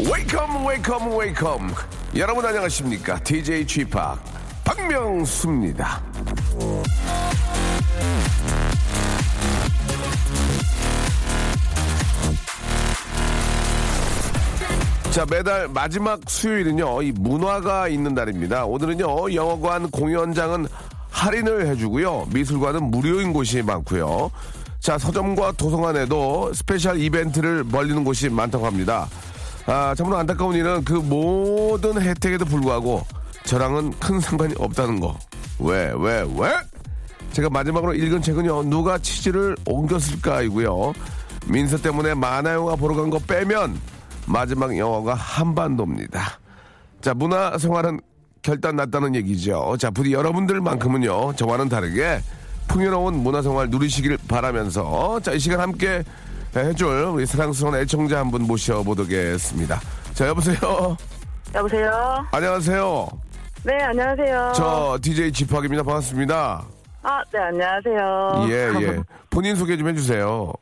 Welcome, welcome, welcome. 여러분 안녕하십니까? DJ Chip 박명수입니다. 자, 매달 마지막 수요일은요, 이 문화가 있는 날입니다. 오늘은요, 영화관 공연장은 할인을 해주고요, 미술관은 무료인 곳이 많고요. 자, 서점과 도서관에도 special 이벤트를 벌리는 곳이 많다고 합니다. 아, 참으로 안타까운 일은 그 모든 혜택에도 불구하고 저랑은 큰 상관이 없다는 거. 왜, 왜, 왜? 제가 마지막으로 읽은 책은요, 누가 치즈를 옮겼을까이고요. 민서 때문에 만화영화 보러 간 거 빼면 마지막 영화가 한반도입니다. 자, 문화 생활은 결단 났다는 얘기죠. 자, 부디 여러분들만큼은요, 저와는 다르게 풍요로운 문화 생활 누리시길 바라면서 자, 이 시간 함께 해줄 우리 사랑스러운 애청자 한 분 모셔보겠습니다. 자, 여보세요? 여보세요? 안녕하세요. 네, 안녕하세요. 저 DJ 지팍입니다. 반갑습니다. 아, 네, 안녕하세요. 예, 예. 본인 소개 좀 해주세요.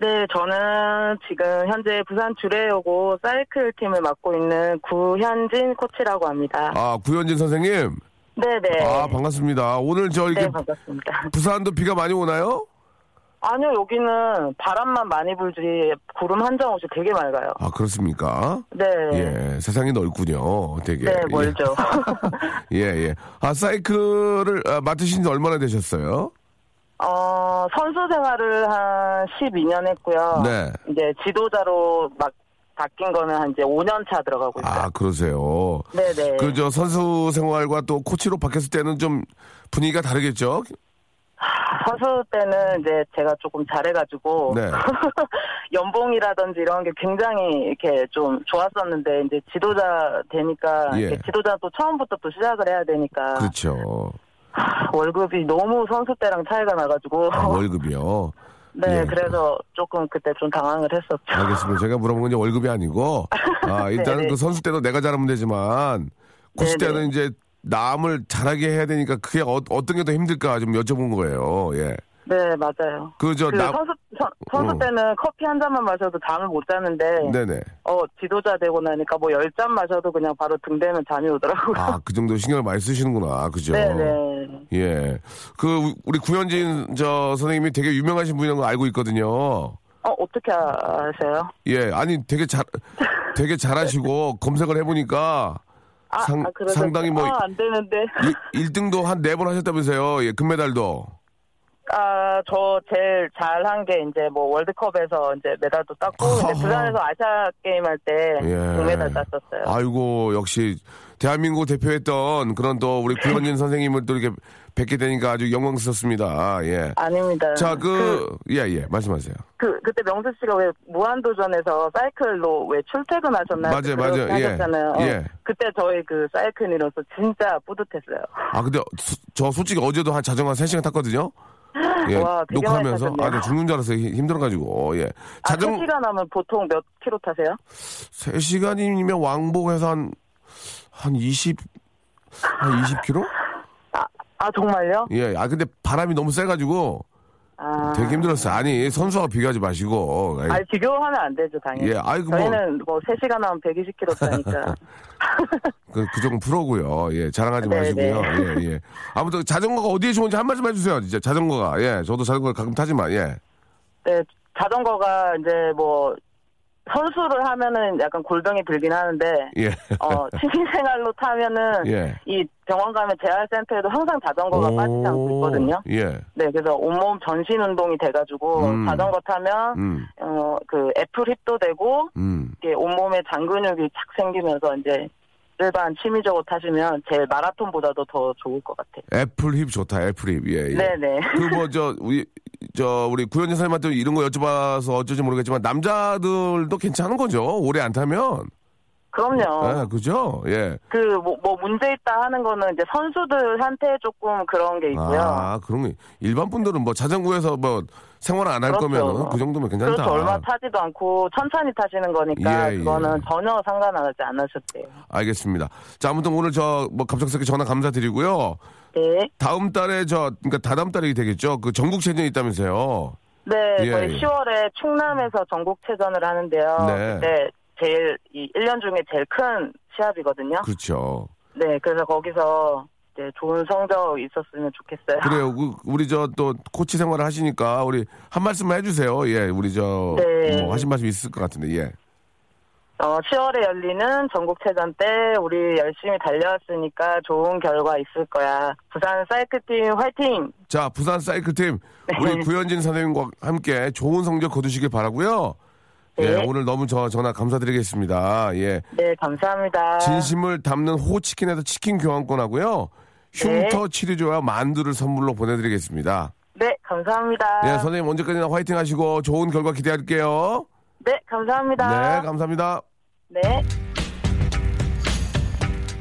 네, 저는 지금 현재 부산 주례여고 사이클 팀을 맡고 있는 구현진 코치라고 합니다. 아, 구현진 선생님. 네네. 아, 반갑습니다. 오늘 저 이렇게 네, 반갑습니다. 부산도 비가 많이 오나요? 아니요, 여기는 바람만 많이 불지 구름 한 장 없이 되게 맑아요. 아, 그렇습니까? 네. 예, 세상이 넓군요. 되게. 네, 멀죠. 예, 예. 아, 사이클을 아, 맡으신 지 얼마나 되셨어요? 어, 선수 생활을 한 12년 했고요. 네. 이제 지도자로 막 바뀐 거는 한 이제 5년 차 들어가고 있어요. 아, 그러세요. 네네. 그, 저, 선수 생활과 또 코치로 바뀌었을 때는 좀 분위기가 다르겠죠? 선수 때는 이제 제가 조금 잘해가지고 네. 연봉이라든지 이런 게 굉장히 이렇게 좀 좋았었는데 이제 지도자 되니까 예. 지도자도 처음부터 또 시작을 해야 되니까 그렇죠. 월급이 너무 선수 때랑 차이가 나가지고 아, 월급이요. 네 예. 그래서 조금 그때 좀 당황을 했었죠. 알겠습니다. 제가 물어본 건 이제 월급이 아니고, 아, 일단은 네네. 그 선수 때도 내가 잘하면 되지만, 네네. 때는 이제 남을 잘하게 해야 되니까 그게 어, 떤 게 더 힘들까 좀 여쭤본 거예요. 예. 네 맞아요. 그, 저, 그 남, 선수 선, 선수 어. 때는 커피 한 잔만 마셔도 잠을 못 자는데 네네. 어 지도자 되고 나니까 뭐 열 잔 마셔도 그냥 바로 등 대면 잠이 오더라고요. 아, 그 정도 신경을 많이 쓰시는구나. 그죠? 네 네. 예. 그, 우- 우리 구현진 저 선생님이 되게 유명하신 분이라는 거 알고 있거든요. 어 어떻게 아세요? 예. 아니, 되게 잘, 되게 잘하시고, 검색을 해보니까, 아, 상, 아? 상당히 뭐, 아, 안 되는데. 1, 등도 한 네 번 하셨다면서요. 예, 금메달도. 아, 저 제일 잘한 게 이제 뭐 월드컵에서 이제 메달도 땄고, 부산에서 아시아 게임 할때 예. 금메달 땄었어요. 아이고, 역시, 대한민국 대표했던 그런 또 우리 구현진 선생님을 또 이렇게 뵙게 되니까 아주 영광스럽습니다. 예. 아닙니다. 자, 그, 예, 예, 말씀하세요. 그, 그때 명수 씨가 왜 무한도전에서 사이클로 왜 출퇴근하셨나요? 맞아요, 맞아요. 예. 하셨잖아요. 어, 예. 그때 저희 그 사이클이로서 진짜 뿌듯했어요. 아, 근데 수- 저 솔직히 어제도 한 자전거 3시간 탔거든요. 예, 와, 녹화하면서. 아, 나 죽는 줄 알았어요. 힘- 힘들어가지고. 예. 아, 자전 3시간 하면 보통 몇 킬로 타세요? 3시간이면 왕복해서 한, 한 20, 한 20km? 아, 정말요? 예. 아, 근데 바람이 너무 세가지고 아. 되게 힘들었어요. 아니, 선수와 비교하지 마시고. 아니, 비교하면 안 되죠, 당연히. 예, 아이고, 뭐. 저희는 뭐 3시간 하면 120km 타니까. 그, 그 정도 프로고요. 예, 자랑하지 네, 마시고요. 네. 예, 예. 아무튼 자전거가 어디에 좋은지 한 말씀 해주세요. 진짜 자전거가. 예, 저도 자전거 가끔 타지만, 예. 네, 자전거가 이제 뭐 선수를 하면은 약간 골병이 들긴 하는데 예. 어 취미 생활로 타면은 예. 이 병원 가면 재활센터에도 항상 자전거가 빠지지 않고 있거든요. 예. 네, 그래서 온몸 전신 운동이 돼가지고 음. 자전거 타면 음. 어 그 apple hip도 되고 음. 이게 온몸에 잔근육이 착 생기면서 이제 일반 취미적으로 타시면 제 마라톤보다도 더 좋을 것 같아요. apple hip 좋다. apple hip. 예. 예. 네네. 그 뭐 저 저 우리 구현진 선생님한테 이런 거 여쭤봐서 어쩔지 모르겠지만 남자들도 괜찮은 거죠. 오래 안 타면. 그럼요. 예, 그죠? 예. 그 뭐 뭐 문제 있다 하는 거는 이제 선수들한테 조금 그런 게 있고요. 아, 그런 게 일반 분들은 뭐 자전거에서 뭐 생활 안 할 그렇죠. 거면 그 정도면 괜찮다. 그렇죠. 얼마 타지도 않고 천천히 타시는 거니까 예, 예. 그거는 전혀 상관하지 않으셨대요. 알겠습니다. 자, 아무튼 오늘 저 뭐 갑작스럽게 전화 감사드리고요. 네. 다음 달에 저 그러니까 다다음 달이 되겠죠. 그 전국체전이 있다면서요. 네, 예, 저희 예. 10월에 충남에서 전국체전을 하는데요. 네. 그때 제일 이 1년 중에 제일 큰 시합이거든요. 그렇죠. 네, 그래서 거기서 이제 좋은 성적 있었으면 좋겠어요. 그래요. 그, 우리 저 또 코치 생활을 하시니까 우리 한 말씀만 해주세요. 예, 우리 저 네. 뭐 하신 말씀 있을 것 같은데 예. 어, 10월에 열리는 전국체전 때 우리 열심히 달려왔으니까 좋은 결과 있을 거야. 부산 사이클팀 화이팅! 자, 부산 사이클팀 네. 우리 구현진 선생님과 함께 좋은 성적 거두시길 바라고요. 예, 네. 오늘 너무 저 전화 감사드리겠습니다. 예. 네, 감사합니다. 진심을 담는 호치킨에서 치킨 교환권하고요. 흉터 치료제와 만두를 선물로 보내드리겠습니다. 네, 감사합니다. 예, 선생님 언제까지나 화이팅 하시고 좋은 결과 기대할게요. 네, 감사합니다. 네, 감사합니다. 네.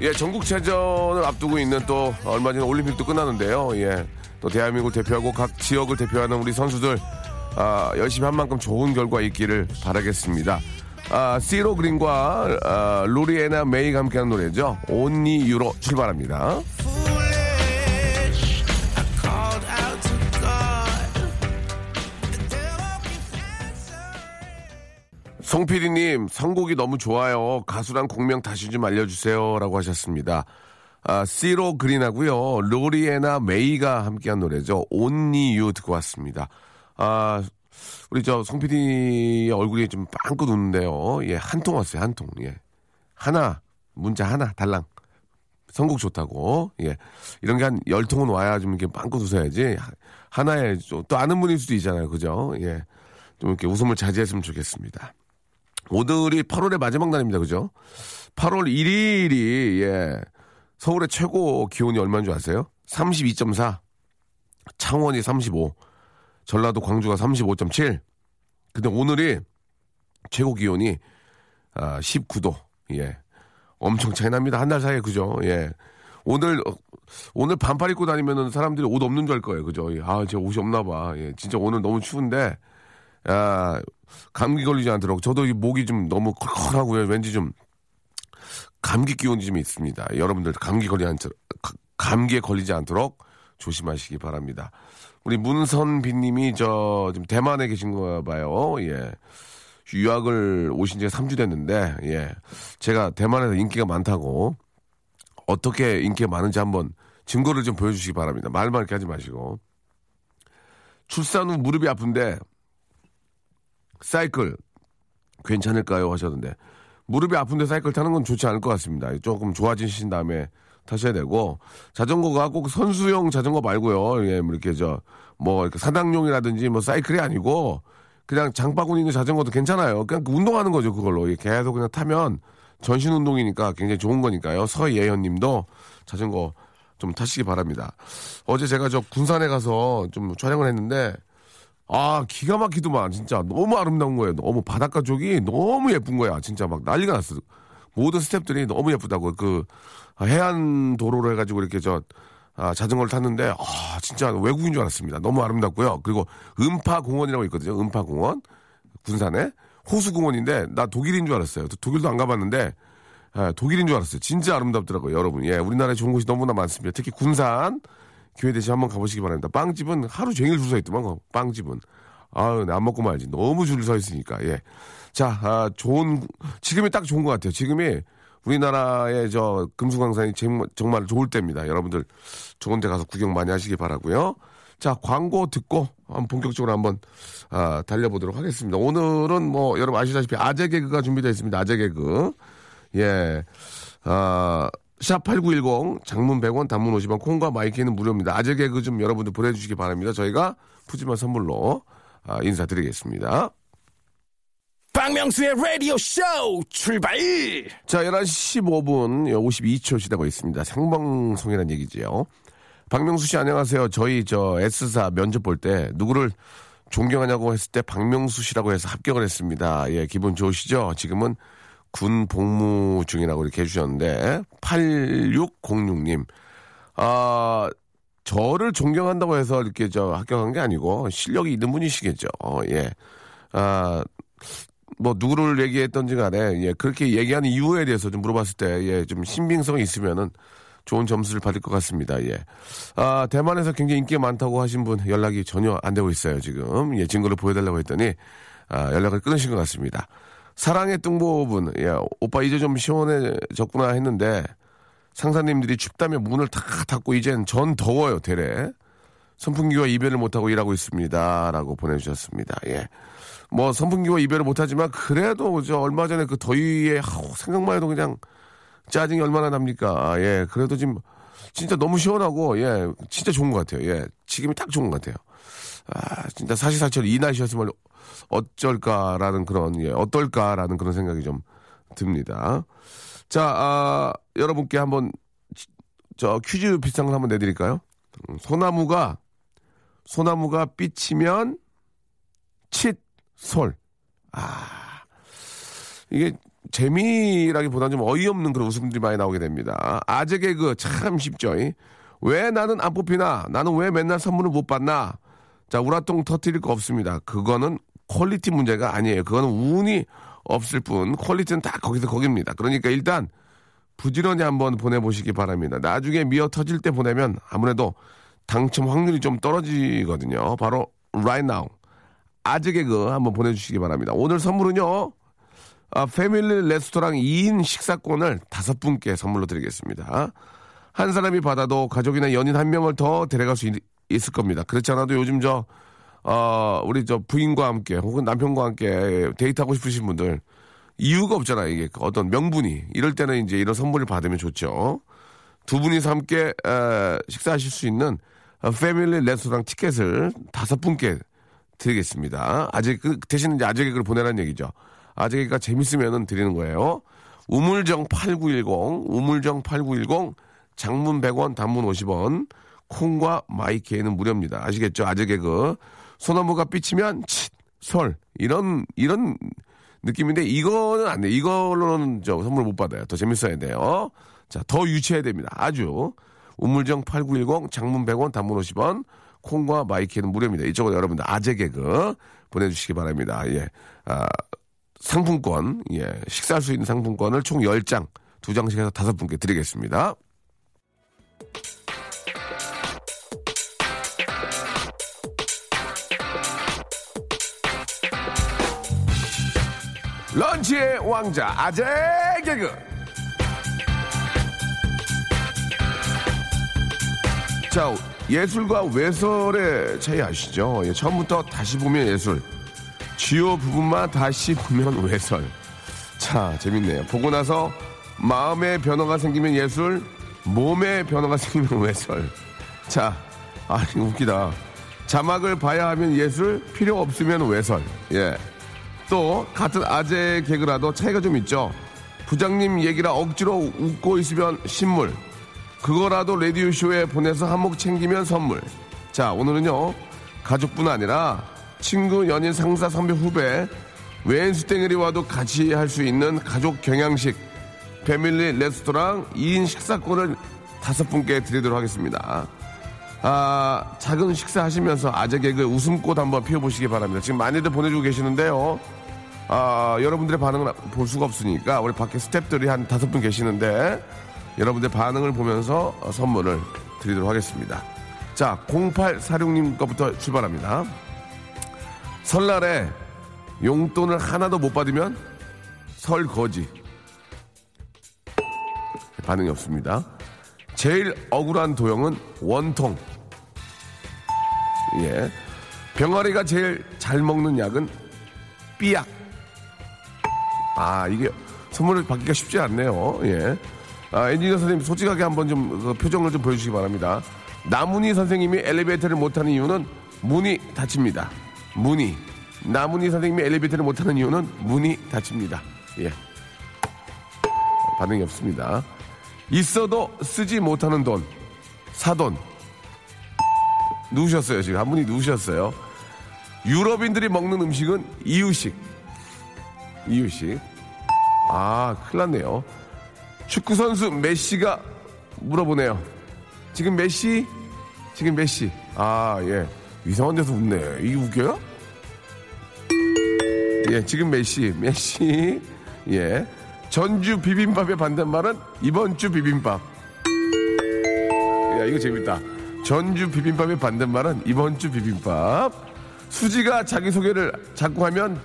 예, 전국체전을 앞두고 있는 또 얼마 전에 올림픽도 끝나는데요. 예, 또 대한민국을 대표하고 각 지역을 대표하는 우리 선수들 아, 열심히 한 만큼 좋은 결과 있기를 바라겠습니다. 아, 시로 그린과 아, 로리에나 메이가 함께하는 노래죠. 온리 유로 출발합니다. 송PD님, 선곡이 너무 좋아요. 가수랑 공명 다시 좀 알려주세요. 라고 하셨습니다. 아, 시로 그린하고요 로리에나 메이가 함께한 노래죠. Only You 듣고 왔습니다. 아, 우리 저 송PD의 얼굴이 좀 빵긋 웃는데요. 예, 한 통 왔어요. 한 통. 예. 하나, 문자 하나, 달랑. 선곡 좋다고. 예. 이런 게 한 열 통은 와야 좀 이렇게 빵긋 웃어야지. 하- 하나에 좀또 아는 분일 수도 있잖아요. 그죠? 예. 좀 이렇게 웃음을 자제했으면 좋겠습니다. 오늘이 8월의 마지막 날입니다. 그죠? 8월 1일이, 예. 서울의 최고 기온이 얼마인 줄 아세요? 32.4. 창원이 35. 전라도 광주가 35.7. 근데 오늘이 최고 기온이 아, 19도. 예. 엄청 차이 납니다. 한 달 사이에 그죠? 예. 오늘 어, 오늘 반팔 입고 다니면은 사람들이 옷 없는 줄 알 거예요. 그죠? 예. 아, 제 옷이 없나 봐. 예. 진짜 오늘 너무 추운데 아, 감기 걸리지 않도록 저도 이 목이 좀 너무 컬컬하고요. 왠지 좀 감기 기운이 좀 있습니다. 여러분들 감기 걸리 않 감기에 걸리지 않도록 조심하시기 바랍니다. 우리 문선비님이 저 지금 대만에 계신 거 봐요. 예. 유학을 오신 지 3주 됐는데, 예. 제가 대만에서 인기가 많다고, 어떻게 인기가 많은지 한번 증거를 좀 보여주시기 바랍니다. 말만 이렇게 하지 마시고. 출산 후 무릎이 아픈데, 사이클, 괜찮을까요? 하셨는데, 무릎이 아픈데 사이클 타는 건 좋지 않을 것 같습니다. 조금 좋아지신 다음에 타셔야 되고, 자전거가 꼭 선수용 자전거 말고요. 예, 뭐 이렇게 저, 뭐, 이렇게 사당용이라든지 뭐 사이클이 아니고, 그냥 장바구니 있는 자전거도 괜찮아요. 그냥 그 운동하는 거죠, 그걸로. 예, 계속 그냥 타면 전신 운동이니까 굉장히 좋은 거니까요. 서예현 님도 자전거 좀 타시기 바랍니다. 어제 제가 저 군산에 가서 좀 촬영을 했는데, 아, 기가 막히더만, 진짜. 너무 아름다운 거예요. 너무 바닷가 쪽이 너무 예쁜 거야. 진짜 막 난리가 났어. 모든 스탭들이 너무 예쁘다고. 그, 해안 도로로 해가지고 이렇게 저, 아, 자전거를 탔는데, 아, 진짜 외국인 줄 알았습니다. 너무 아름답고요. 그리고 음파공원이라고 있거든요. 음파공원. 군산에. 호수공원인데, 나 독일인 줄 알았어요. 독일도 안 가봤는데, 예, 독일인 줄 알았어요. 진짜 아름답더라고요, 여러분. 예, 우리나라에 좋은 곳이 너무나 많습니다. 특히 군산. 기회 되시 한번 가보시기 바랍니다. 빵집은 하루 종일 줄 서 있더만, 그 빵집은. 나안 먹고 말지. 너무 줄 서 있으니까, 예. 자, 아, 좋은, 지금이 딱 좋은 것 같아요. 지금이 우리나라의 저 금수강산이 정말, 좋을 때입니다. 여러분들 좋은 데 가서 구경 많이 하시기 바라고요 자, 광고 듣고 한번 본격적으로 한번 아, 달려보도록 하겠습니다. 오늘은 뭐 여러분 아시다시피 아재 개그가 준비되어 있습니다. 아재 개그. 예. 아, 샵8910 장문 100원 단문 50원 콩과 마이케이는 무료입니다. 아재 개그 좀 여러분들 보내주시기 바랍니다. 저희가 푸짐한 선물로 아, 인사드리겠습니다. 박명수의 라디오 쇼 출발! 자, 11시 15분 52초 지나고 있습니다. 생방송이라는 얘기지요. 박명수 씨 안녕하세요. 저희 저 S사 면접 볼 때 누구를 존경하냐고 했을 때 박명수 씨라고 해서 합격을 했습니다. 예, 기분 좋으시죠? 지금은 군 복무 중이라고 이렇게 해주셨는데 8606님 아 저를 존경한다고 해서 이렇게 저 합격한 게 아니고 실력이 있는 분이시겠죠. 어, 예. 아, 뭐 누구를 얘기했던지 간에 예, 그렇게 얘기하는 이유에 대해서 좀 물어봤을 때 예, 좀 신빙성이 있으면은 좋은 점수를 받을 것 같습니다. 예. 아, 대만에서 굉장히 인기가 많다고 하신 분 연락이 전혀 안 되고 있어요, 지금. 예, 증거를 보여달라고 했더니, 아, 연락을 끊으신 것 같습니다. 사랑의 뚱보분, 예, 오빠 이제 좀 시원해졌구나 했는데, 상사님들이 춥다며 문을 다 닫고 이젠 전 더워요, 대래. 선풍기와 이별을 못하고 일하고 있습니다. 라고 보내주셨습니다. 예. 뭐, 선풍기와 이별을 못하지만, 그래도 저 얼마 전에 그 더위에, 아우, 생각만 해도 그냥, 짜증이 얼마나 납니까? 아, 예, 그래도 지금 진짜 너무 시원하고 예, 진짜 좋은 것 같아요. 예, 지금이 딱 좋은 것 같아요. 아, 진짜 사실사철 이 날씨였으면 어쩔까라는 그런 예, 어떨까라는 그런 생각이 좀 듭니다. 자, 아, 여러분께 한번 저 퀴즈 비슷한 걸 한번 내드릴까요? 음, 소나무가 소나무가 삐치면 칫 솔. 아, 이게 재미라기보다는 좀 어이없는 그런 웃음들이 많이 나오게 됩니다. 아재 개그 참 쉽죠. 왜 나는 안 뽑히나? 나는 왜 맨날 선물을 못 받나? 자, 울화통 터트릴 거 없습니다. 그거는 quality 문제가 아니에요. 그거는 운이 없을 뿐 quality는 다 거기서 거깁니다. 그러니까 일단 부지런히 한번 보내보시기 바랍니다. 나중에 미어 터질 때 보내면 아무래도 당첨 확률이 좀 떨어지거든요. 바로 right now. 아재 개그 한번 보내주시기 바랍니다. 오늘 선물은요. 아, 패밀리 레스토랑 2인 식사권을 다섯 분께 선물로 드리겠습니다. 한 사람이 받아도 가족이나 연인 한 명을 더 데려갈 수 있, 있을 겁니다. 그렇지 않아도 요즘 저, 어, 우리 저 부인과 함께 혹은 남편과 함께 데이트하고 싶으신 분들 이유가 없잖아요. 이게 어떤 명분이. 이럴 때는 이제 이런 선물을 받으면 좋죠. 두 분이서 함께 에, 식사하실 수 있는 어, 패밀리 레스토랑 티켓을 다섯 분께 드리겠습니다. 아직 그 대신 이제 아재 개그를 보내라는 얘기죠. 아재 개그가 재밌으면 드리는 거예요. 우물정 8910, 우물정 8910, 장문 100원, 단문 50원, 콩과 마이케이는 무료입니다. 아시겠죠? 아재 개그. 소나무가 삐치면 칫, 솔. 이런, 이런 느낌인데 이거는 안 돼. 이걸로는 저 선물 못 받아요. 더 재밌어야 돼요. 자, 더 유치해야 됩니다. 아주. 우물정 8910, 장문 100원, 단문 50원, 콩과 마이케이는 무료입니다. 이쪽으로 여러분들 아재 개그 보내주시기 바랍니다. 예. 아, 상품권, 예. 식사할 수 있는 상품권을 총 10장, 2장씩 해서 5분께 드리겠습니다. 런치의 왕자, 아재 개그. 자, 예술과 외설의 차이 아시죠? 예, 처음부터 다시 보면 예술. 주요 부분만 다시 보면 외설. 자, 재밌네요. 보고 나서 마음의 변화가 생기면 예술, 몸의 변화가 생기면 외설. 자, 아, 이거 웃기다. 자막을 봐야 하면 예술, 필요 없으면 외설. 예. 또, 같은 아재 개그라도 차이가 좀 있죠. 부장님 얘기라 억지로 웃고 있으면 신물. 그거라도 라디오쇼에 보내서 한몫 챙기면 선물. 자, 오늘은요, 가족뿐 아니라 친구, 연인, 상사, 선배, 후배, 왼수 땡이리 와도 같이 할 수 있는 가족 경양식, 패밀리 레스토랑 2인 식사권을 다섯 분께 드리도록 하겠습니다. 아, 작은 식사 하시면서 아재 개그 웃음꽃 한번 피워보시기 바랍니다. 지금 많이들 보내주고 계시는데요. 아, 여러분들의 반응을 볼 수가 없으니까 우리 밖에 스탭들이 한 다섯 분 계시는데 여러분들 반응을 보면서 선물을 드리도록 하겠습니다. 자, 0846님 거부터 출발합니다. 설날에 용돈을 하나도 못 받으면 설거지. 반응이 없습니다. 제일 억울한 도형은 원통. 예. 병아리가 제일 잘 먹는 약은 삐약. 아, 이게 선물을 받기가 쉽지 않네요. 예. 아, 엔지니어 선생님 솔직하게 한번 좀 그 표정을 좀 보여주시기 바랍니다. 나문희 선생님이 엘리베이터를 못하는 이유는 문이 닫힙니다. 문이. 나문희 선생님이 엘리베이터를 못하는 이유는 문이 닫힙니다. 예. 반응이 없습니다. 있어도 쓰지 못하는 돈. 사돈. 누우셨어요, 지금. 한 분이 누우셨어요. 유럽인들이 먹는 음식은 이유식. 이유식. 아, 큰일 났네요. 축구선수 메시가 물어보네요. 지금 메시? 지금 메시. 아, 예. 이상한 데서 웃네. 이게 웃겨요? 예, 지금 메시. 메시. 예. 전주 비빔밥의 반대말은 이번 주 비빔밥. 야, 이거 재밌다. 전주 비빔밥의 반대말은 이번 주 비빔밥. 수지가 자기소개를 자꾸 하면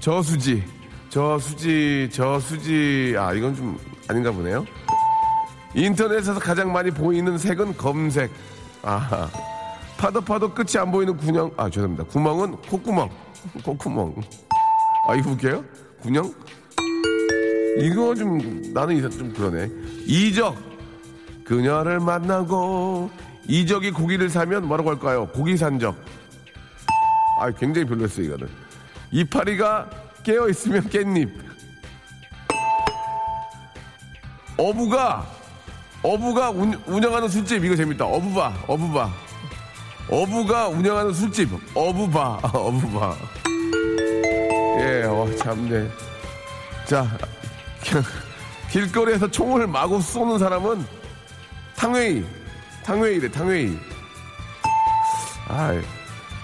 저수지. 저수지, 저수지. 아, 이건 좀 아닌가 보네요. 인터넷에서 가장 많이 보이는 색은 검색. 아, 파도 파도 끝이 안 보이는 군형. 아, 죄송합니다. 구멍은 콧구멍. 콧구멍. 아, 이거 웃겨요? 군형? 이거 좀, 나는 이상 좀 그러네. 이적. 그녀를 만나고, 이적이 고기를 사면 뭐라고 할까요? 고기 산적. 아, 굉장히 별로였어요, 이거는. 이파리가 깨어 있으면 깻잎. 어부가, 어부가 운, 운영하는 술집. 이거 재밌다. 어부바, 어부바. 어부가 운영하는 술집. 어부바, 어부바. 예, 어, 참네. 자, 길거리에서 총을 마구 쏘는 사람은 탕웨이. 탕웨이래, 탕웨이. 아,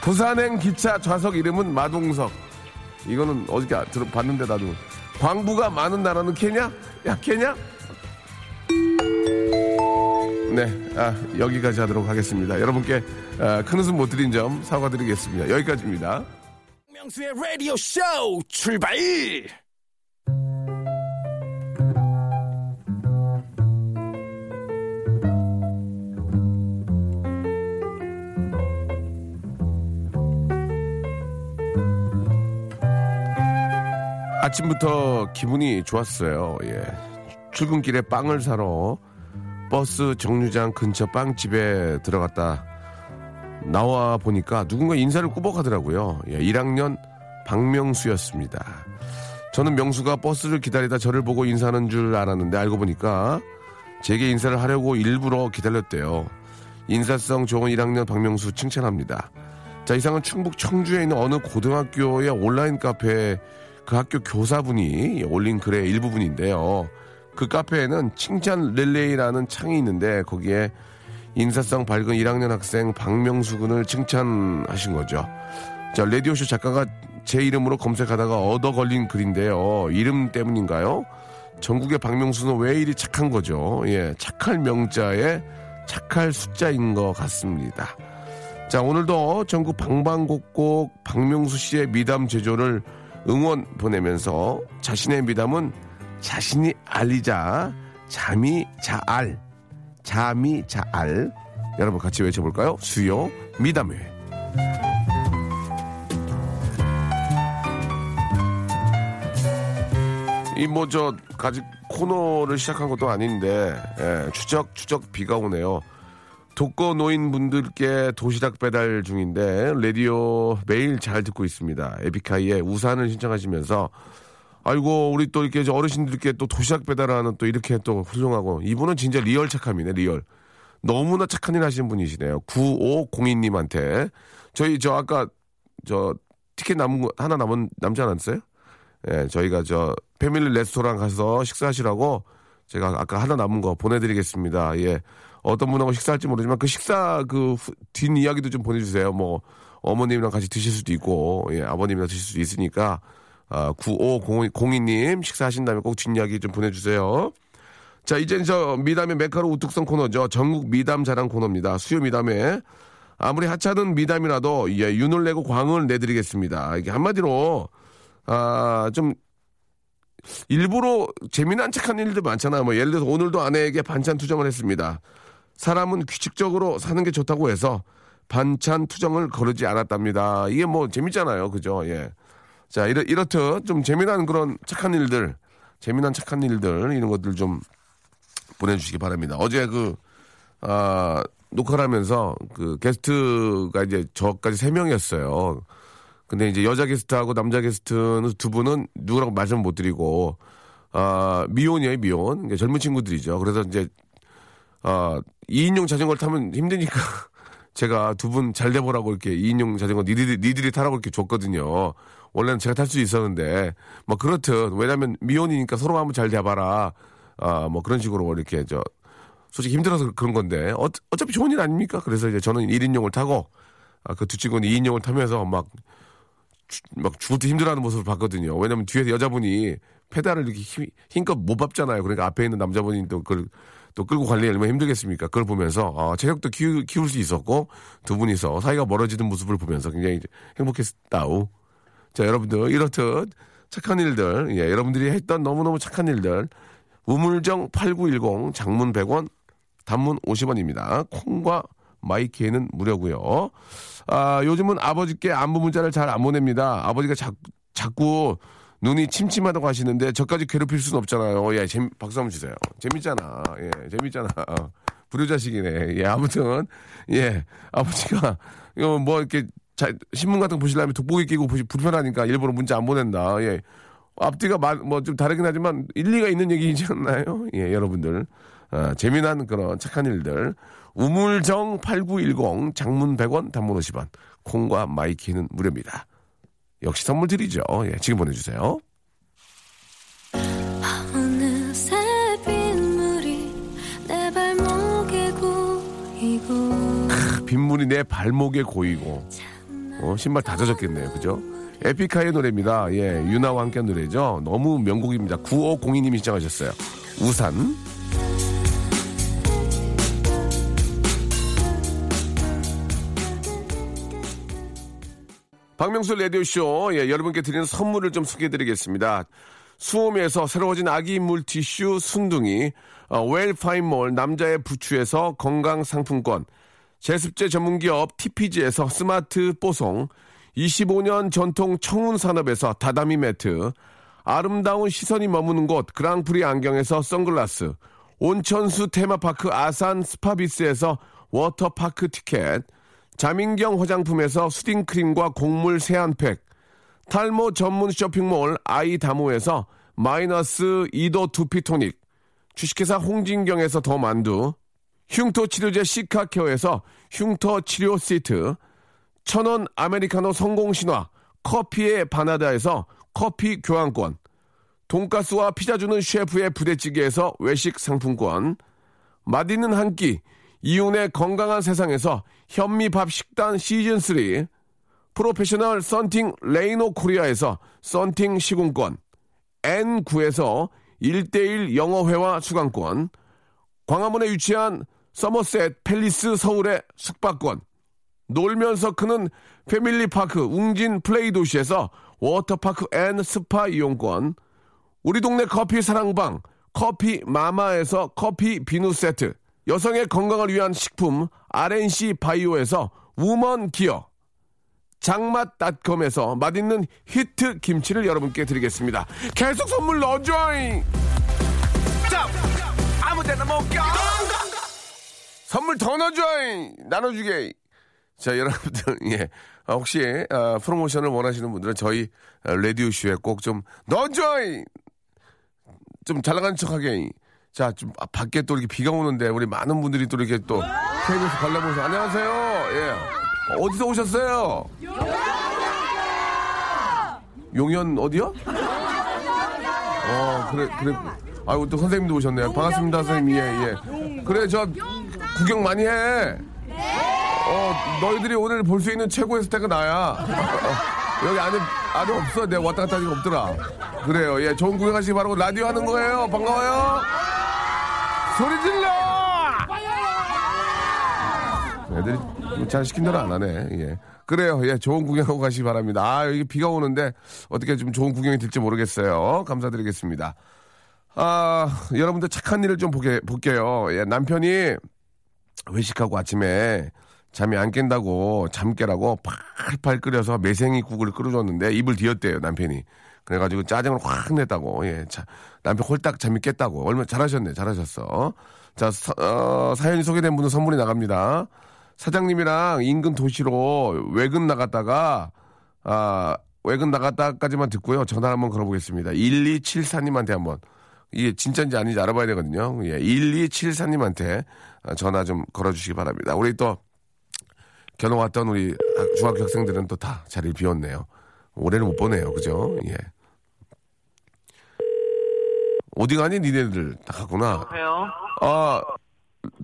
부산행 기차 좌석 이름은 마동석. 이거는 어저께 들어봤는데 나도. 광부가 많은 나라는 케냐? 야, 케냐? 네, 아, 여기까지 하도록 하겠습니다. 여러분께 아, 큰 웃음 못 드린 점 사과드리겠습니다. 여기까지입니다. 박명수의 라디오 쇼 출발! 아침부터 기분이 좋았어요. 예. 출근길에 빵을 사러 버스 정류장 근처 빵집에 들어갔다 나와 보니까 누군가 인사를 꾸벅하더라고요. 예, 1학년 박명수였습니다. 저는 명수가 버스를 기다리다 저를 보고 인사하는 줄 알았는데 알고 보니까 제게 인사를 하려고 일부러 기다렸대요. 인사성 좋은 1학년 박명수 칭찬합니다. 자, 이상은 충북 청주에 있는 어느 고등학교의 온라인 카페 그 학교 교사분이 올린 글의 일부분인데요. 그 카페에는 칭찬 릴레이라는 창이 있는데 거기에 인사성 밝은 1학년 학생 박명수 군을 칭찬하신 거죠. 자, 라디오쇼 작가가 제 이름으로 검색하다가 얻어 걸린 글인데요. 이름 때문인가요? 전국의 박명수는 왜 이리 착한 거죠? 예, 착할 명자에 착할 숫자인 것 같습니다. 자, 오늘도 전국 방방곡곡 박명수 씨의 미담 제조를 응원 보내면서 자신의 미담은 자신이 알리자 잠이 자알 잠이 자알 여러분 같이 외쳐볼까요? 수요 미담회 이 뭐 저 아직 코너를 시작한 것도 아닌데 예, 추적 추적 비가 오네요. 독거 노인 분들께 도시락 배달 중인데 라디오 매일 잘 듣고 있습니다. 에픽하이에 우산을 신청하시면서 아이고 우리 또 이렇게 어르신들께 또 도시락 배달하는 또 이렇게 또 훌륭하고 이분은 진짜 real 착함이네 real. 너무나 착한 일 하시는 분이시네요. 9502님한테 저희 저 아까 저 티켓 남은 거 하나 남은 남지 않았어요? 예, 저희가 저 패밀리 레스토랑 가서 식사하시라고 제가 아까 하나 남은 거 보내드리겠습니다. 예. 어떤 분하고 식사할지 모르지만 그 식사 그 뒷 이야기도 좀 보내주세요. 뭐 어머님이랑 같이 드실 수도 있고 예, 아버님이랑 드실 수도 있으니까 아, 9502님 식사하신 다음에 꼭 뒷이야기 좀 보내주세요. 자 이제는 저 미담의 메카로 우뚝성 코너죠. 전국 미담 자랑 코너입니다. 수요 미담에 아무리 하찮은 미담이라도 예, 윤을 내고 광을 내드리겠습니다. 이게 한마디로 아, 좀 일부러 재미난 척한 일들 많잖아요. 뭐 예를 들어서 오늘도 아내에게 반찬 투정을 했습니다. 사람은 규칙적으로 사는 게 좋다고 해서 반찬 투정을 거르지 않았답니다. 이게 뭐 재밌잖아요. 그죠? 예. 자, 이렇, 이렇듯 좀 재미난 그런 착한 일들, 재미난 착한 일들, 이런 것들 좀 보내주시기 바랍니다. 어제 그, 아, 녹화를 하면서 그 게스트가 이제 저까지 세 명이었어요. 근데 이제 여자 게스트하고 남자 게스트는 두 분은 누구라고 말씀 못 드리고, 아, 미혼이에요, 미혼. 그러니까 젊은 친구들이죠. 그래서 이제, 아, 2인용 자전거를 타면 힘드니까 제가 두 분 잘 돼보라고 이렇게 2인용 자전거 니들이, 니들이 타라고 이렇게 줬거든요. 원래는 제가 탈 수 있었는데, 뭐 그렇듯, 왜냐면 미혼이니까 서로 한번 잘 돼봐라. 아, 뭐 그런 식으로 이렇게 저, 솔직히 힘들어서 그런 건데, 어, 어차피 좋은 일 아닙니까? 그래서 이제 저는 1인용을 타고, 아, 그 두 친구는 2인용을 타면서 막, 주- 막 죽을 때 힘들어하는 모습을 봤거든요. 왜냐면 뒤에서 여자분이 페달을 이렇게 힘, 힘껏 못 밟잖아요. 그러니까 앞에 있는 남자분이 또 그걸 또 끌고 관리 얼마나 힘들겠습니까? 그걸 보면서 아, 체력도 키우, 키울 수 있었고 두 분이서 사이가 멀어지는 모습을 보면서 굉장히 행복했다우. 자, 여러분들 이렇듯 착한 일들, 예, 여러분들이 했던 너무너무 착한 일들 우물정 8910 장문 100원 단문 50원입니다. 콩과 마이키에는 무료고요. 아, 요즘은 아버지께 안부 문자를 잘 안 보냅니다. 아버지가 자, 자꾸 눈이 침침하다고 하시는데 저까지 괴롭힐 수는 없잖아요. 예, 재미, 박수 한번 주세요. 재밌잖아. 예, 재밌잖아. 어, 불효자식이네. 예, 아무튼 예, 아버지가 이거 뭐 이렇게 자, 신문 같은 거 보시려면 돋보기 끼고 보시 불편하니까 일부러 문자 안 보낸다. 예. 앞뒤가 뭐 좀 다르긴 하지만 일리가 있는 얘기이지 않나요? 예, 여러분들. 아, 재미난 그런 착한 일들. 우물정 8910 장문 100원 단문 50원. 콩과 마이케이는 무료입니다. 역시 선물 드리죠. 예, 지금 보내주세요. 어느새 빗물이 내 발목에 고이고 빗물이 내 발목에 고이고 어, 신발 다 젖었겠네요. 그죠? 에픽하이의 노래입니다. 예, 윤하와 함께 한 노래죠. 너무 명곡입니다. 9502님이 신청하셨어요. 우산. 박명수 라디오쇼, 예, 여러분께 드리는 선물을 좀 소개해드리겠습니다. 수오미에서 새로워진 아기 물티슈 순둥이, 어, 웰파인몰 남자의 부추에서 건강상품권, 제습제 전문기업 TPG에서 스마트 뽀송, 25년 전통 청운산업에서 다다미 매트, 아름다운 시선이 머무는 곳 그랑프리 안경에서 선글라스, 온천수 테마파크 아산 스파비스에서 워터파크 티켓, 자민경 화장품에서 soothing cream과 곡물 세안팩, 탈모 전문 쇼핑몰 아이다모에서 마이너스 2도 두피토닉, 주식회사 홍진경에서 더 만두, 흉터 치료제 시카케어에서 흉터 치료 시트, 천원 아메리카노 성공신화 커피의 바나다에서 커피 교환권, 돈가스와 피자 주는 셰프의 부대찌개에서 외식 상품권, 맛있는 한 끼, 이윤의 건강한 세상에서 현미밥 식단 시즌 3, 프로페셔널 썬팅 레이노 코리아에서 썬팅 시공권, N9에서 1대1 영어회화 수강권, 광화문에 위치한 서머셋 팰리스 서울의 숙박권, 놀면서 크는 패밀리파크 웅진 플레이 도시에서 워터파크 and 스파 이용권, 우리 동네 커피 사랑방 커피 마마에서 커피 비누 세트, 여성의 건강을 위한 식품 RNC 바이오에서 우먼 기어, 장맛닷컴에서 맛있는 히트 김치를 여러분께 드리겠습니다. 계속 선물 넣어줘잉! 자, 아무데나 못 가! 선물 더 넣어줘잉! 나눠주게! 자, 여러분들, 예. 아, 혹시, 아, 프로모션을 원하시는 분들은 저희 아, 라디오쇼에 꼭 좀 넣어줘잉! 좀 잘 나가는 척 하게. 자, 좀 아, 밖에 또 이렇게 비가 오는데 우리 많은 분들이 또 이렇게 또 KBS 관람보서 안녕하세요. 예. 어디서 오셨어요? 용현 어디요? 어, 그래, 그래. 아이고, 또 선생님도 오셨네요. 반갑습니다, 선생님. 예, 예. 그래, 저 구경 많이 해. 어, 너희들이 오늘 볼 수 있는 최고의 스타가 나야. 여기 안에, 안에 없어. 내가 왔다 갔다 하니까 없더라. 그래요. 예, 좋은 구경 하시기 바라고 라디오 하는 거예요. 반가워요. 소리 질러! 애들이 잘 시킨 대로 안 하네. 예. 그래요. 예, 좋은 구경하고 가시기 바랍니다. 아, 여기 비가 오는데 어떻게 좀 좋은 구경이 될지 모르겠어요. 감사드리겠습니다. 아, 여러분들 착한 일을 좀 보게, 볼게요. 예, 남편이 회식하고 아침에 잠이 안 깬다고 잠 깨라고 팔팔 끓여서 매생이 국을 끓여줬는데 입을 뒤었대요 남편이. 그래가지고 짜증을 확 냈다고. 예, 자, 남편 홀딱 깼다고. 얼마 잘하셨네, 잘하셨어. 자, 사, 어, 사연이 소개된 분은 선물이 나갑니다. 사장님이랑 인근 도시로 외근 나갔다가 아 외근 나갔다까지만 듣고요. 전화 한번 걸어보겠습니다. 1274님한테 한번 이게 진짜인지 아닌지 알아봐야 되거든요. 예, 1274님한테 전화 좀 걸어주시기 바랍니다. 우리 또 견호 왔던 우리 중학교 학생들은 또 다 자리를 비웠네요. 올해는 못 보네요. 그죠? 예. 어디 가니 니네들 다 갔구나. 여보세요? 아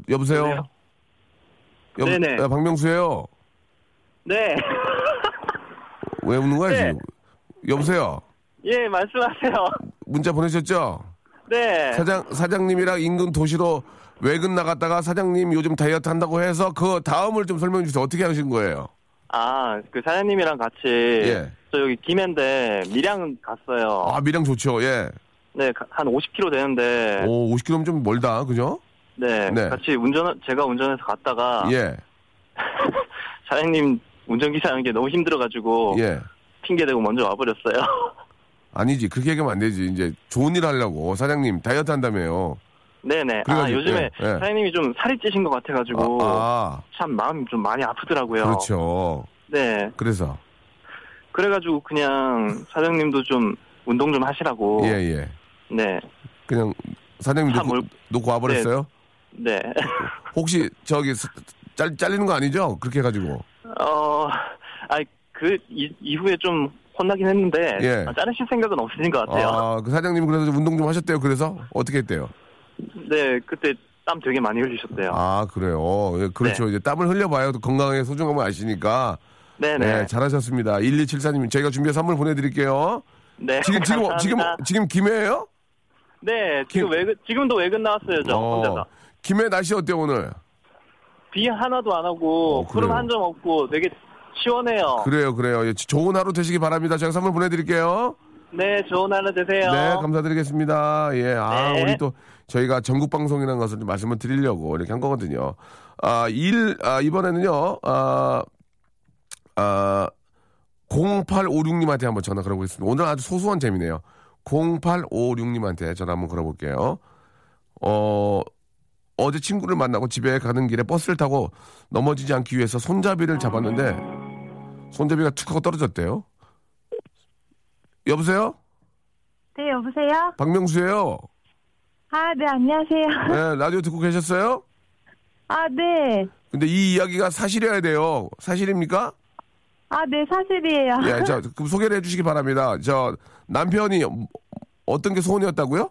여보세요. 여보세요? 여, 네네. 아, 박명수예요. 네. 왜 웃는 거야 네. 지금? 여보세요. 예, 말씀하세요. 문자 보내셨죠? 네. 사장 사장님이랑 인근 도시로 외근 나갔다가 사장님 요즘 다이어트 한다고 해서 그 다음을 좀 설명해 주세요. 어떻게 하신 거예요? 아, 그 사장님이랑 같이 예. 저 여기 김해인데 밀양 갔어요. 아 미량 좋죠. 예. 네, 가- 한 50km 되는데 오 50km 좀 멀다. 그죠? 네, 네. 같이 운전 제가 운전해서 갔다가 예. 사장님 운전기사 하는 게 너무 힘들어가지고 예. 핑계 대고 먼저 와버렸어요. 아니지 그렇게 얘기하면 안 되지. 이제 좋은 일 하려고 사장님 다이어트 한다며요. 네네. 아, 그래가지고, 요즘에 예, 예. 사장님이 좀 살이 찌신 것 같아가지고 아, 참 마음이 좀 많이 아프더라고요. 그렇죠. 네. 그래서 그래가지고 그냥 사장님도 좀 운동 좀 하시라고. 예 예. 네. 그냥 사장님 차 놓고, 몰- 놓고 와버렸어요? 네. 혹시 저기 스- 잘 잘리는 거 아니죠? 그렇게 해가지고. 어, 아이, 그, 이, 이후에 좀 혼나긴 했는데, 예. 아, 자르실 생각은 없으신 것 같아요. 아, 그 사장님 그래서 좀 운동 좀 하셨대요. 그래서 어떻게 했대요? 네, 그때 땀 되게 많이 흘리셨대요. 아, 그래요. 예, 그렇죠. 네. 이제 땀을 흘려봐야 또 건강의 소중함을 아시니까. 네네. 네, 잘하셨습니다. 1274님, 저희가 준비해 선물 보내드릴게요. 네. 지금, 지금, 지금, 감사합니다. 지금 김해예요 네, 지금 김- 외근, 지금도 외근 나왔어요, 저, 혼자서. 김해 날씨 어때요, 오늘? 비 하나도 안 하고, 어? 구름 한 점 없고, 되게 시원해요. 그래요, 그래요. 예, 좋은 하루 되시기 바랍니다. 제가 선물 보내드릴게요. 네, 좋은 하루 되세요. 네, 감사드리겠습니다. 예, 아, 네. 우리 또 저희가 전국 방송이라는 것을 좀 말씀을 드리려고 이렇게 한 거거든요. 아, 일, 아, 이번에는요, 아, 아, 0856님한테 한번 전화 걸어보겠습니다. 오늘 아주 소소한 재미네요. 0856님한테 전화 한번 걸어볼게요. 어, 어제 친구를 만나고 집에 가는 길에 버스를 타고 넘어지지 않기 위해서 손잡이를 잡았는데 손잡이가 툭 하고 떨어졌대요. 여보세요? 네, 여보세요? 박명수예요. 아, 네, 안녕하세요. 네, 라디오 듣고 계셨어요? 아, 네. 근데 이 이야기가 사실이어야 돼요. 사실입니까? 아, 네, 사실이에요. 예, 자, 그럼 소개를 해주시기 바랍니다. 저 남편이 어떤 게 소원이었다고요?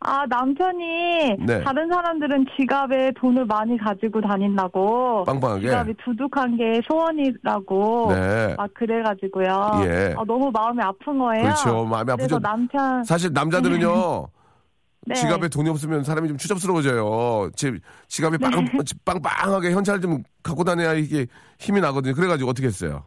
아, 남편이 네. 다른 사람들은 지갑에 돈을 많이 가지고 다닌다고 빵빵하게. 지갑이 두둑한 게 소원이라고 네. 막 그래가지고요. 예. 아, 너무 마음이 아픈 거예요. 그렇죠. 마음이 아프죠. 남편 사실 남자들은요. 네. 지갑에 돈이 없으면 사람이 좀 추접스러워져요. 지, 지갑에 빵, 네. 빵빵하게 현찰 좀 갖고 다녀야 이게 힘이 나거든요. 그래가지고 어떻게 했어요?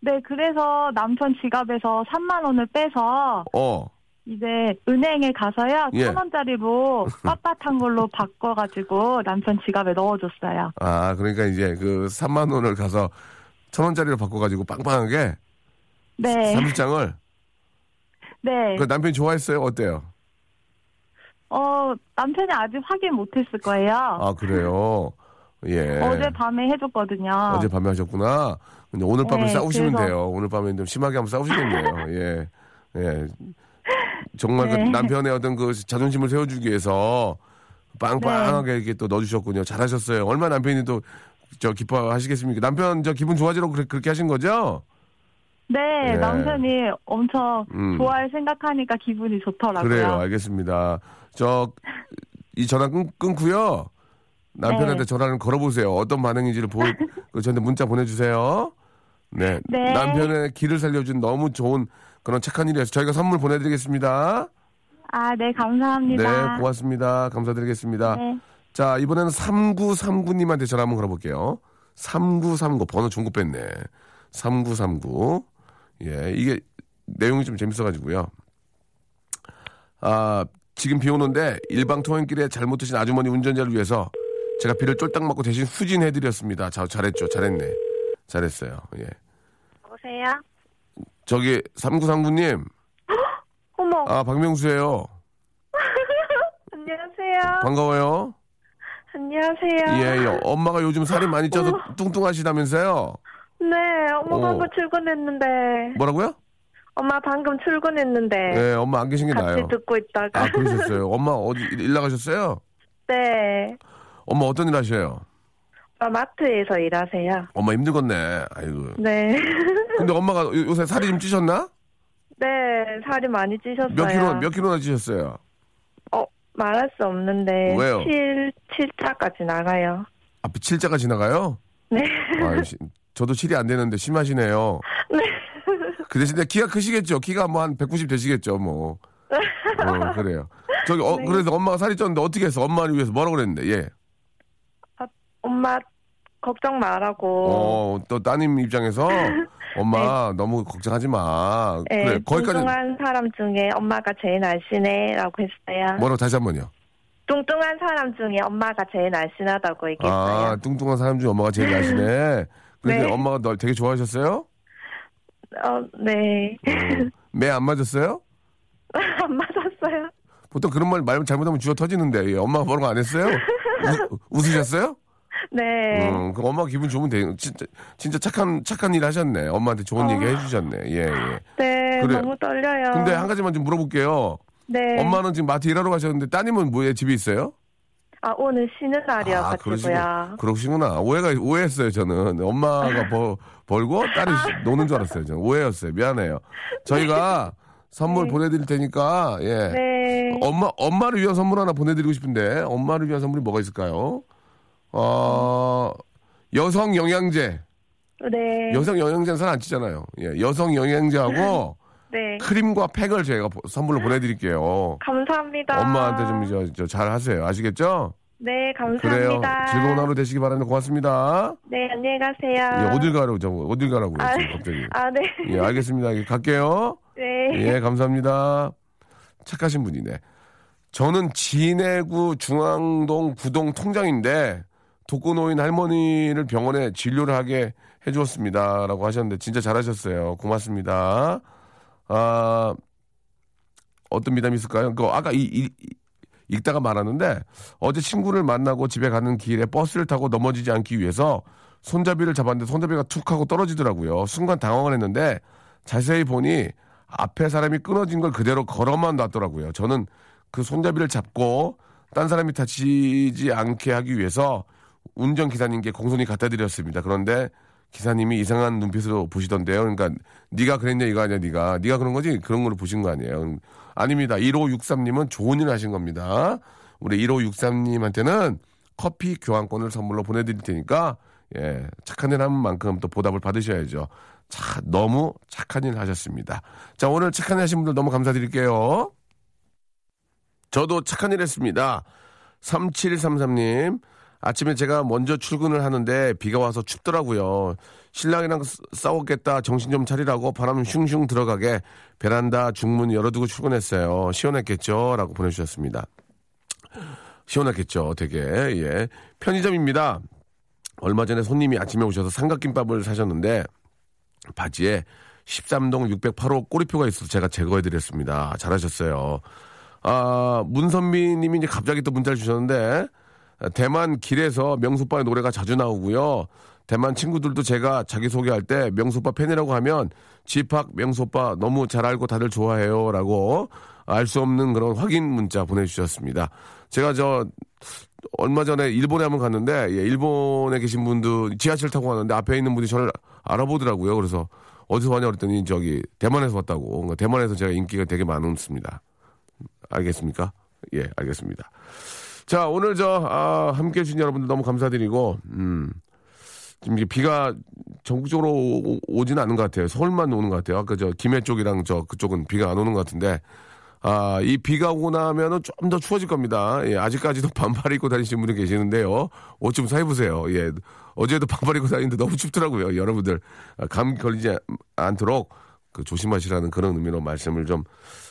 네, 그래서 남편 지갑에서 3만 원을 빼서 어. 이제 은행에 가서요 예. 천 원짜리로 빳빳한 걸로 바꿔가지고 남편 지갑에 넣어줬어요. 아, 그러니까 이제 그 3만 원을 가서 천 원짜리로 바꿔가지고 빵빵하게 네, 30장을 네. 그 남편이 좋아했어요? 어때요? 어 남편이 아직 확인 못했을 거예요. 아, 그래요? 예. 어제 밤에 해줬거든요. 어제 밤에 하셨구나. 근데 오늘 밤에 네, 싸우시면 그래서- 돼요. 오늘 밤에 좀 심하게 한번 싸우시겠네요. 예. 예. 정말 그 네. 남편의 어떤 그 자존심을 세워주기 위해서 빵빵하게 네. 이렇게 또 넣어주셨군요. 잘하셨어요. 얼마나 남편이 또 저 기뻐하시겠습니까? 남편 저 기분 좋아지라고 그렇게 하신 거죠? 네, 예. 남편이 엄청 음. 좋아할 생각하니까 기분이 좋더라고요. 그래요. 알겠습니다. 저 이 전화 끊, 끊고요. 남편한테 네. 전화를 걸어보세요. 어떤 반응인지를 보, 그 저한테 문자 보내주세요. 네. 네. 남편의 길을 살려준 너무 좋은 그런 착한 일이어서 저희가 선물 보내드리겠습니다. 아, 네, 감사합니다. 네, 고맙습니다. 감사드리겠습니다. 네. 자, 이번에는 3939님한테 전화 한번 걸어볼게요. 3939, 번호 중고 뺐네. 3939. 예, 이게 내용이 좀 재밌어가지고요. 아, 지금 비 오는데 일방 통행길에 잘못 드신 아주머니 운전자를 위해서 제가 비를 쫄딱 맞고 대신 후진해드렸습니다. 자, 잘했죠. 잘했네. 잘했어요. 예. 여보세요? 저기, 3939님. 어머, 아, 박명수예요 안녕하세요. 반가워요. 안녕하세요. 예, 예. 엄마가 요즘 살이 많이 쪄서 뚱뚱하시다면서요? 네, 엄마 어. 방금 출근했는데. 뭐라고요? 엄마 방금 출근했는데. 예, 엄마 안 계신 게 같이 나아요. 듣고 있다가. 아, 그러셨어요. 엄마 어디 일 나가셨어요? 네. 엄마 어떤 일 하셔요? 아, 마트에서 일하세요. 엄마 힘들겠네. 아이고. 네. 근데 엄마가 요- 요새 살이 좀 찌셨나? 네, 살이 많이 찌셨어요. 몇 킬로, 몇 킬로나 찌셨어요? 어, 말할 수 없는데. 왜요? 7, 7차까지 나가요. 앞에 7자가 지나가요? 네. 아, 시- 저도 7이 안 되는데 심하시네요. 네. 그 대신에 키가 크시겠죠? 키가 뭐 한 190 되시겠죠, 뭐. 어, 그래요. 저기, 어, 네. 그래서 엄마가 살이 쪘는데 어떻게 했어? 엄마를 위해서 뭐라고 그랬는데, 예. 엄마, 걱정 말라고. 어, 또 따님 입장에서 엄마 너무 걱정하지 마. 네, 그래, 거기까지 뚱뚱한 사람 중에 엄마가 제일 날씬해라고 했어요. 뭐라고 다시 한 번요. 뚱뚱한 사람 중에 엄마가 제일 날씬하다고 얘기했어요. 아, 뚱뚱한 사람 중에 엄마가 제일 나시네. 근데 네. 엄마가 널 되게 좋아하셨어요? 어, 네. 매 안 맞았어요? 안 맞았어요. 보통 그런 말 말면 잘못하면 주워 터지는데 예, 엄마가 뭐라고 안 했어요? 우, 웃으셨어요? 네. 음, 그 엄마가 기분 좋으면 돼. 진짜 진짜 착한 착한 일 하셨네. 엄마한테 좋은 어. 얘기 해주셨네. 예 예. 네, 그래요. 너무 떨려요. 근데 한 가지만 좀 물어볼게요. 네. 엄마는 지금 마트 일하러 가셨는데 따님은 뭐에 집에 있어요? 아, 오늘 쉬는 날이어가지고요. 그러시구나. 오해가 오해했어요 저는. 엄마가 벌, 벌고 딸이 시- 노는 줄 알았어요. 저는 오해였어요. 미안해요. 저희가 선물 네. 보내드릴 테니까 예. 네. 엄마 엄마를 위한 선물 하나 보내드리고 싶은데 엄마를 위한 선물이 뭐가 있을까요? 어 여성 영양제. 네. 여성 영양제는 살 안 찌잖아요. 예, 여성 영양제하고 네. 크림과 팩을 저희가 보- 선물로 보내드릴게요. 감사합니다. 엄마한테 좀저잘 하세요. 아시겠죠? 네, 그래요. 감사합니다. 즐거운 하루 되시기 바랍니다. 고맙습니다. 네, 안녕히 가세요. 예, 어딜 가라고, 저, 어딜 가라고요, 아, 갑자기. 아, 네. 예, 알겠습니다. 예, 갈게요. 네. 예, 감사합니다. 착하신 분이네. 저는 진해구 중앙동 부동 통장인데, 독거노인 할머니를 병원에 진료를 하게 해주었습니다. 라고 하셨는데, 진짜 잘하셨어요. 고맙습니다. 아, 어떤 미담이 있을까요? 그, 아까 이, 이- 이- 읽다가 말았는데, 어제 친구를 만나고 집에 가는 길에 버스를 타고 넘어지지 않기 위해서 손잡이를 잡았는데 손잡이가 툭 하고 떨어지더라고요. 순간 당황을 했는데, 자세히 보니 앞에 사람이 끊어진 걸 그대로 걸어만 놨더라고요. 저는 그 손잡이를 잡고 딴 사람이 다치지 않게 하기 위해서 운전 기사님께 공손히 갖다 드렸습니다. 그런데 기사님이 이상한 눈빛으로 보시던데요. 그러니까 네가 그랬냐 이거 아니야 네가 네가 그런 거지 그런 걸로 보신 거 아니에요. 아닙니다. 1563님은 좋은 일 하신 겁니다. 우리 1563님한테는 커피 교환권을 선물로 보내드릴 테니까 예 착한 일 한 만큼 또 보답을 받으셔야죠. 자 너무 착한 일 하셨습니다. 자 오늘 착한 일 하신 분들 너무 감사드릴게요. 저도 착한 일 했습니다. 3733님. 아침에 제가 먼저 출근을 하는데 비가 와서 춥더라고요. 신랑이랑 싸- 싸웠겠다. 정신 좀 차리라고 바람 슝슝 들어가게 베란다 중문 열어두고 출근했어요. 시원했겠죠? 라고 보내주셨습니다. 시원했겠죠. 되게. 예. 편의점입니다. 얼마 전에 손님이 아침에 오셔서 삼각김밥을 사셨는데 바지에 13동 608호 꼬리표가 있어서 제가 제거해드렸습니다. 잘하셨어요. 아, 문선미 님이 이제 갑자기 또 문자를 주셨는데, 대만 길에서 명수빠의 노래가 자주 나오고요. 대만 친구들도 제가 자기소개할 때 명수빠 팬이라고 하면 집합 명수빠 너무 잘 알고 다들 좋아해요. 라고 알 수 없는 그런 확인 문자 보내주셨습니다. 제가 저, 얼마 전에 일본에 한번 갔는데, 예, 일본에 계신 분도 지하철 타고 가는데 앞에 있는 분이 저를 알아보더라고요. 그래서 어디서 왔냐 그랬더니 저기 대만에서 왔다고. 그러니까 대만에서 제가 인기가 되게 많습니다. 알겠습니까? 예, 알겠습니다. 자, 오늘 저, 아, 함께 해주신 여러분들 너무 감사드리고, 음, 지금 이게 비가 전국적으로 오, 오지는 않은 것 같아요. 서울만 오는 것 같아요. 아까 저 김해 쪽이랑 저 그쪽은 비가 안 오는 것 같은데, 아, 이 비가 오고 나면은 좀 더 추워질 겁니다. 예, 아직까지도 반팔 입고 다니시는 분이 계시는데요. 옷 좀 사입으세요. 예, 어제도 반팔 입고 다니는데 너무 춥더라고요. 여러분들, 아, 감기 걸리지 않- 않도록 그 조심하시라는 그런 의미로 말씀을 좀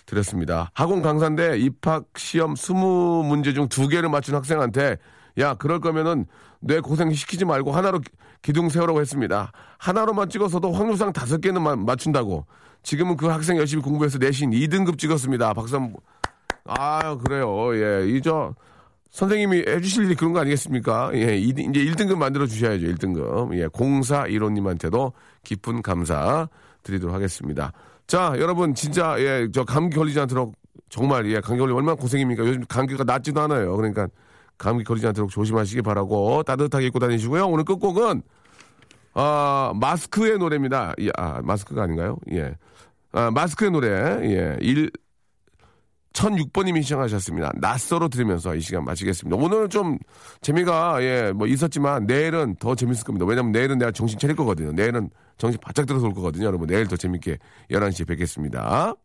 드렸습니다. 학원 강사인데 입학 시험 20문제 중 두 개를 맞춘 학생한테 야, 그럴 거면은 뇌 고생 시키지 말고 하나로 기- 기둥 세우라고 했습니다. 하나로만 찍어서도 확률상 다섯 개는 마- 맞춘다고. 지금은 그 학생 열심히 공부해서 내신 2등급 찍었습니다. 박수 한번. 아, 그래요. 예, 이저 선생님이 해주실 일이 그런 거 아니겠습니까? 예, 이- 이제 1등급 만들어 주셔야죠. 1등급. 예, 공사 1호님한테도 깊은 감사 드리도록 하겠습니다. 자, 여러분 진짜 예, 저 감기 걸리지 않도록 정말 예, 감기 걸리면 얼마나 고생입니까? 요즘 감기가 낫지도 않아요. 그러니까 감기 걸리지 않도록 조심하시기 바라고 따뜻하게 입고 다니시고요. 오늘 끝곡은 아, 마스크의 노래입니다. 예, 아, 마스크가 아닌가요? 예. 아, 마스크의 노래. 예. 1 1006번님이 시청하셨습니다. 낯서로 들으면서 이 시간 마치겠습니다. 오늘은 좀 재미가, 예, 뭐 있었지만 내일은 더 재밌을 겁니다. 왜냐면 내일은 내가 정신 차릴 거거든요. 내일은 정신 바짝 들어서 올 거거든요. 여러분, 내일 더 재밌게 11시에 뵙겠습니다.